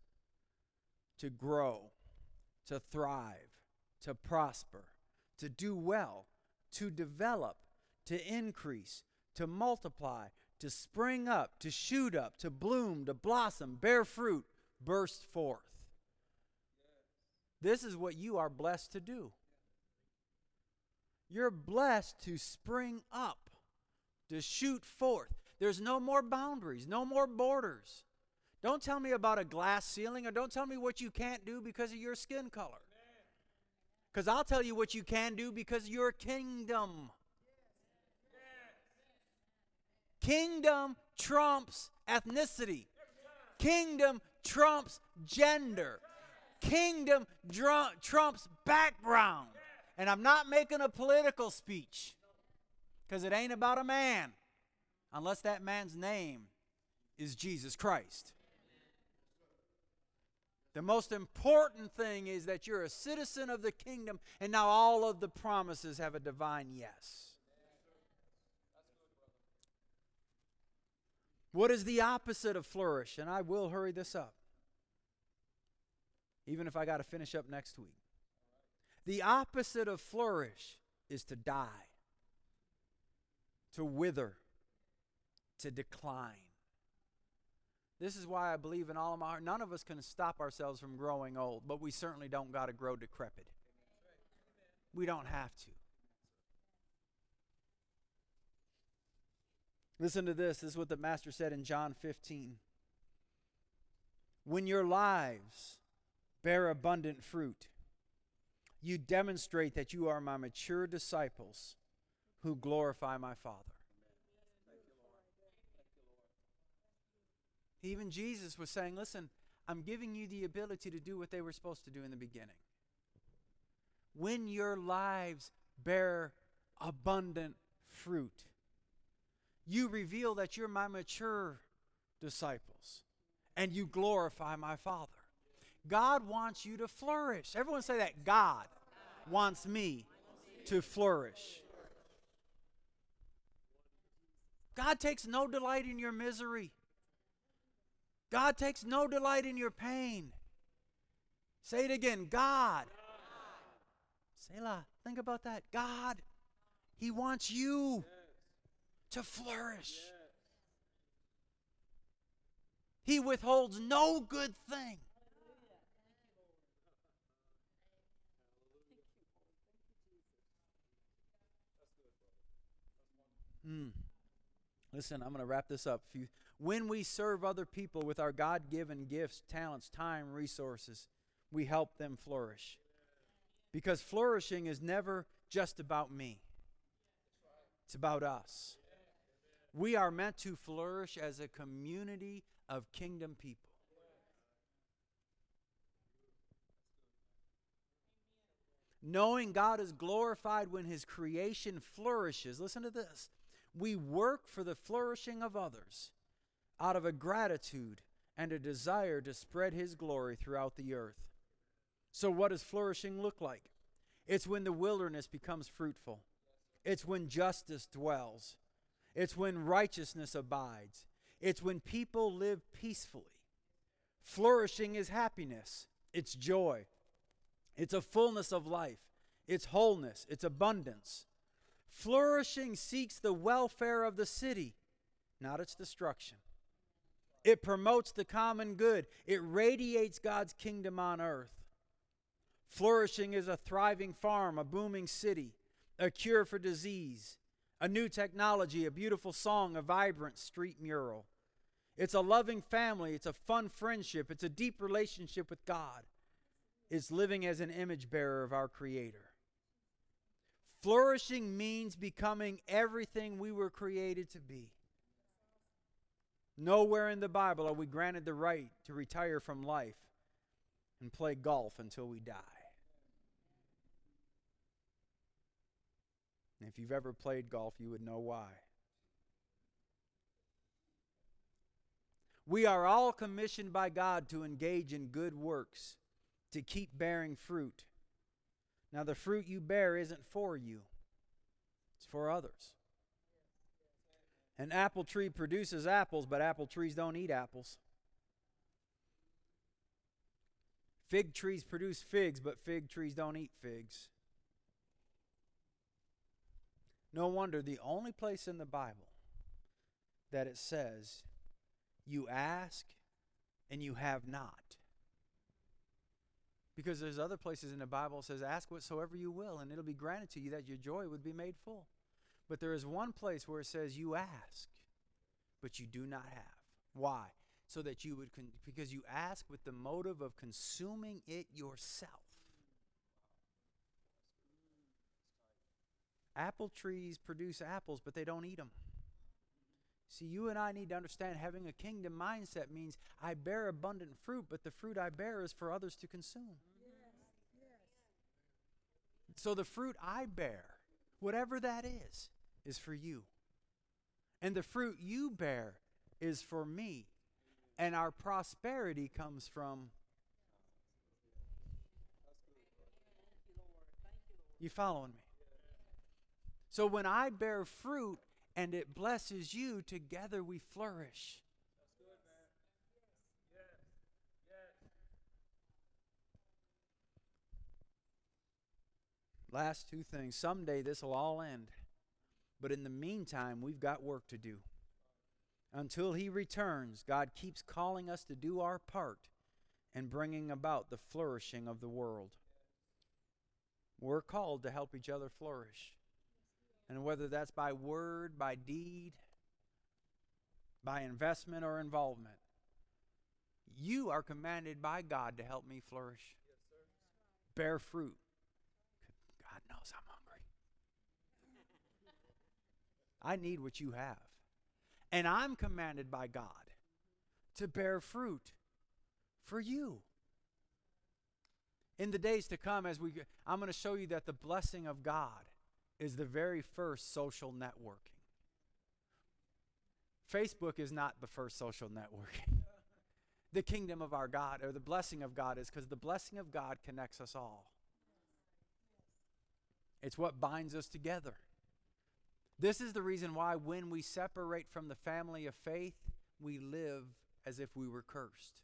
To grow, to thrive, to prosper, to do well, to develop, to increase, to multiply, to spring up, to shoot up, to bloom, to blossom, bear fruit, burst forth. This is what you are blessed to do. You're blessed to spring up, to shoot forth. There's no more boundaries, no more borders. Don't tell me about a glass ceiling or don't tell me what you can't do because of your skin color. Because I'll tell you what you can do because of your kingdom. Kingdom trumps ethnicity. Kingdom trumps gender. Kingdom trumps background. And I'm not making a political speech because it ain't about a man unless that man's name is Jesus Christ. The most important thing is that you're a citizen of the kingdom, and now all of the promises have a divine yes. What is the opposite of flourish? And I will hurry this up, even if I got to finish up next week. The opposite of flourish is to die, to wither, to decline. This is why I believe in all of my heart. None of us can stop ourselves from growing old, but we certainly don't got to grow decrepit. We don't have to. Listen to this. This is what the Master said in John 15. When your lives bear abundant fruit, you demonstrate that you are my mature disciples who glorify my Father. Even Jesus was saying, Listen, I'm giving you the ability to do what they were supposed to do in the beginning. When your lives bear abundant fruit, you reveal that you're my mature disciples and you glorify my Father. God wants you to flourish. Everyone say that. God wants me to flourish. God takes no delight in your misery. God takes no delight in your pain. Say it again God. Selah, think about that. God, He wants you to flourish. He withholds no good thing. Hmm. Listen, I'm going to wrap this up. When we serve other people with our God given gifts, talents, time, resources, we help them flourish. Because flourishing is never just about me, it's about us. We are meant to flourish as a community of kingdom people. Knowing God is glorified when His creation flourishes. Listen to this. We work for the flourishing of others out of a gratitude and a desire to spread His glory throughout the earth. So, what does flourishing look like? It's when the wilderness becomes fruitful, it's when justice dwells, it's when righteousness abides, it's when people live peacefully. Flourishing is happiness, it's joy, it's a fullness of life, it's wholeness, it's abundance. Flourishing seeks the welfare of the city, not its destruction. It promotes the common good, it radiates God's kingdom on earth. Flourishing is a thriving farm, a booming city, a cure for disease, a new technology, a beautiful song, a vibrant street mural. It's a loving family, it's a fun friendship, it's a deep relationship with God. It's living as an image bearer of our Creator. Flourishing means becoming everything we were created to be. Nowhere in the Bible are we granted the right to retire from life and play golf until we die. And if you've ever played golf, you would know why. We are all commissioned by God to engage in good works, to keep bearing fruit. Now, the fruit you bear isn't for you, it's for others. An apple tree produces apples, but apple trees don't eat apples. Fig trees produce figs, but fig trees don't eat figs. No wonder the only place in the Bible that it says, you ask and you have not. Because there's other places in the Bible says, ask whatsoever you will, and it'll be granted to you that your joy would be made full. But there is one place where it says, you ask, but you do not have. Why? So that you would, con- because you ask with the motive of consuming it yourself. Apple trees produce apples, but they don't eat them. See, you and I need to understand having a kingdom mindset means I bear abundant fruit, but the fruit I bear is for others to consume. So the fruit I bear, whatever that is, is for you. And the fruit you bear is for me. And our prosperity comes from. You following me? So when I bear fruit and it blesses you, together we flourish. Last two things. Someday this will all end. But in the meantime, we've got work to do. Until He returns, God keeps calling us to do our part in bringing about the flourishing of the world. We're called to help each other flourish. And whether that's by word, by deed, by investment or involvement, you are commanded by God to help me flourish. Bear fruit. Knows I'm hungry. I need what you have. And I'm commanded by God to bear fruit for you. In the days to come, as we, I'm going to show you that the blessing of God is the very first social networking. Facebook is not the first social networking. the kingdom of our God or the blessing of God is because the blessing of God connects us all. It's what binds us together. This is the reason why when we separate from the family of faith, we live as if we were cursed.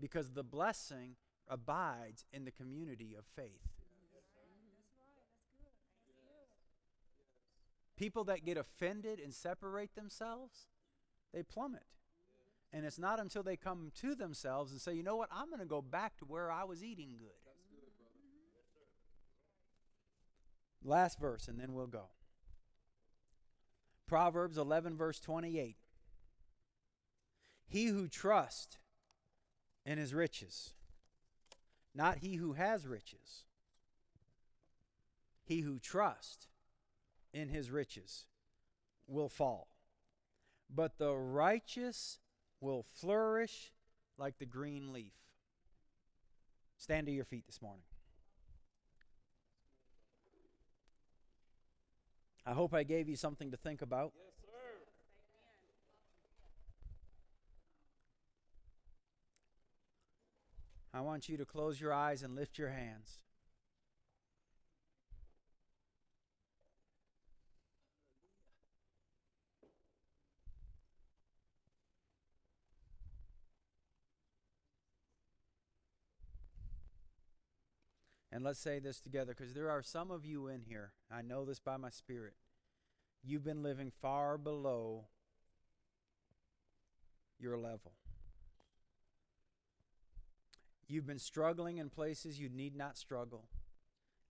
Because the blessing abides in the community of faith. People that get offended and separate themselves, they plummet. And it's not until they come to themselves and say, you know what, I'm going to go back to where I was eating good. Last verse, and then we'll go. Proverbs 11, verse 28. He who trusts in his riches, not he who has riches, he who trusts in his riches will fall. But the righteous will flourish like the green leaf. Stand to your feet this morning. I hope I gave you something to think about. Yes, sir. I want you to close your eyes and lift your hands. And let's say this together because there are some of you in here, I know this by my spirit. You've been living far below your level. You've been struggling in places you need not struggle,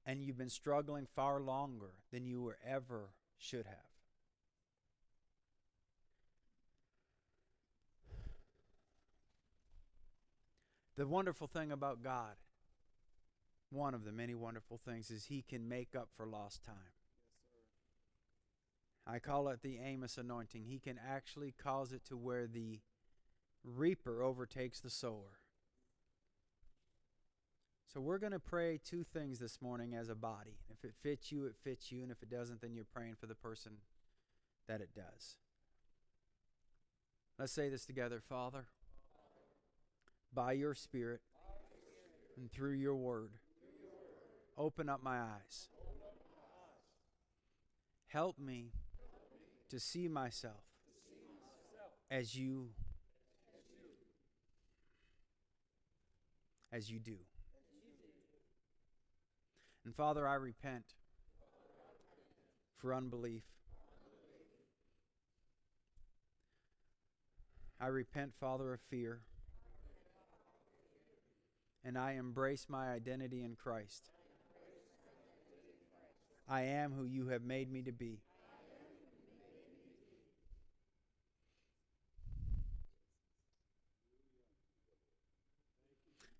and you've been struggling far longer than you were ever should have. The wonderful thing about God, one of the many wonderful things, is He can make up for lost time. I call it the Amos anointing. He can actually cause it to where the reaper overtakes the sower. So we're going to pray two things this morning as a body. If it fits you, it fits you. And if it doesn't, then you're praying for the person that it does. Let's say this together Father, by your Spirit and through your word, open up my eyes. Help me to see myself as you as you do. And Father, I repent for unbelief. I repent, Father, of fear. And I embrace my identity in Christ. I am who you have made me to be.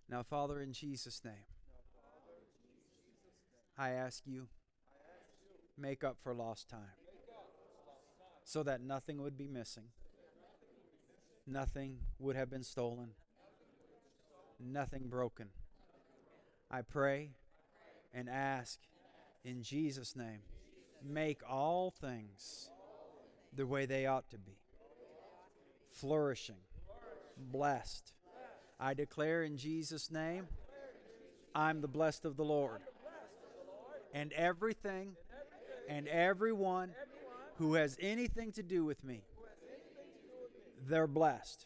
Now, Father, in Jesus' name, I ask you, make up for lost time so that nothing would be missing, nothing would have been stolen, nothing broken. I pray and ask in Jesus' name, make all things the way they ought to be flourishing, blessed I declare in Jesus' name, I'm the blessed of the Lord. And everything and everyone who has anything to do with me, they're blessed.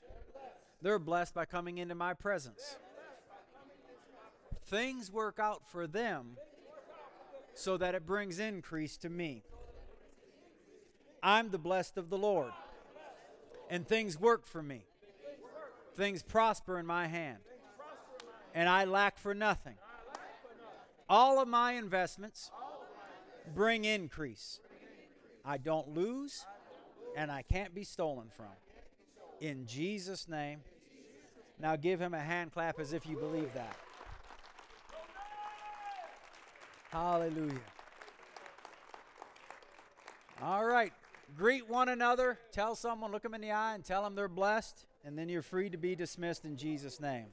They're blessed by coming into my presence. Things work out for them so that it brings increase to me. I'm the blessed of the Lord, and things work for me. Things prosper in my hand, and I lack for nothing. All of my investments bring increase. I don't lose, and I can't be stolen from. In Jesus' name. Now give him a hand clap as if you believe that. Hallelujah. All right. Greet one another. Tell someone, look them in the eye, and tell them they're blessed and then you're free to be dismissed in Jesus' name.